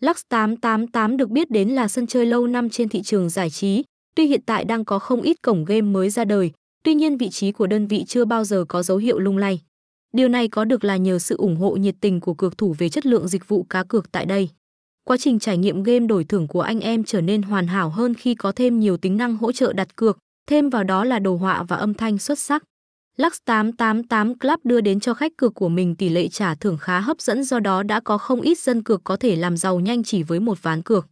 Lux 888 được biết đến là sân chơi lâu năm trên thị trường giải trí, tuy hiện tại đang có không ít cổng game mới ra đời, tuy nhiên vị trí của đơn vị chưa bao giờ có dấu hiệu lung lay. Điều này có được là nhờ sự ủng hộ nhiệt tình của cược thủ về chất lượng dịch vụ cá cược tại đây. Quá trình trải nghiệm game đổi thưởng của anh em trở nên hoàn hảo hơn khi có thêm nhiều tính năng hỗ trợ đặt cược, thêm vào đó là đồ họa và âm thanh xuất sắc. Lux 888 Club đưa đến cho khách cược của mình, tỷ lệ trả thưởng khá hấp dẫn, do đó đã có không ít dân cược có thể làm giàu nhanh chỉ với một ván cược.